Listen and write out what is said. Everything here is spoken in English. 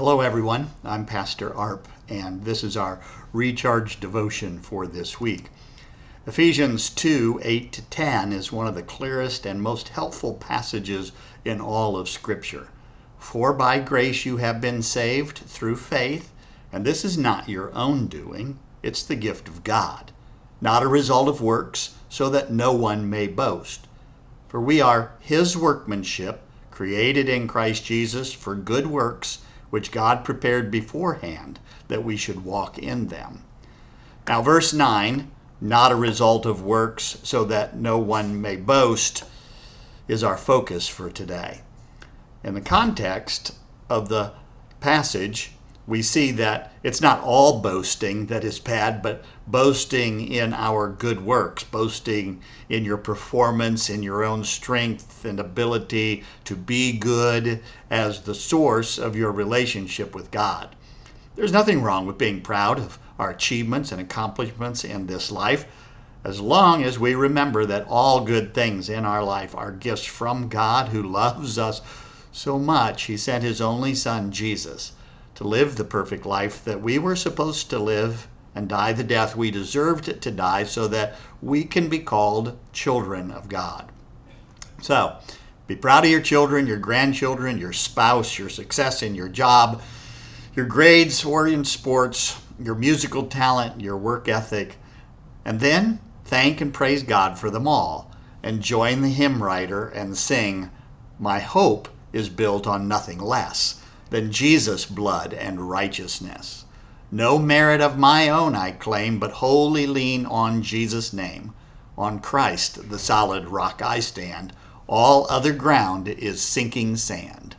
Hello, everyone. I'm Pastor Arp, and this is our recharge devotion for this week. Ephesians 2 8 to 10 is one of the clearest and most helpful passages in all of Scripture. For by grace you have been saved through faith, and this is not your own doing, it's the gift of God, not a result of works, so that no one may boast. For we are His workmanship, created in Christ Jesus for good works which God prepared beforehand that we should walk in them. Now, verse 9, not a result of works, so that no one may boast, is our focus for today. In the context of the passage, we see that it's not all boasting that is bad, but boasting in our good works, boasting in your performance, in your own strength and ability to be good as the source of your relationship with God. There's nothing wrong with being proud of our achievements and accomplishments in this life, as long as we remember that all good things in our life are gifts from God who loves us so much, He sent His only Son, Jesus to live the perfect life that we were supposed to live and die the death we deserved to die so that we can be called children of God. So, be proud of your children, your grandchildren, your spouse, your success in your job, your grades or in sports, your musical talent, your work ethic, and then thank and praise God for them all and join the hymn writer and sing, My hope is built on nothing less than Jesus' blood and righteousness. No merit of my own I claim, but wholly lean on Jesus' name. On Christ, the solid rock I stand. All other ground is sinking sand.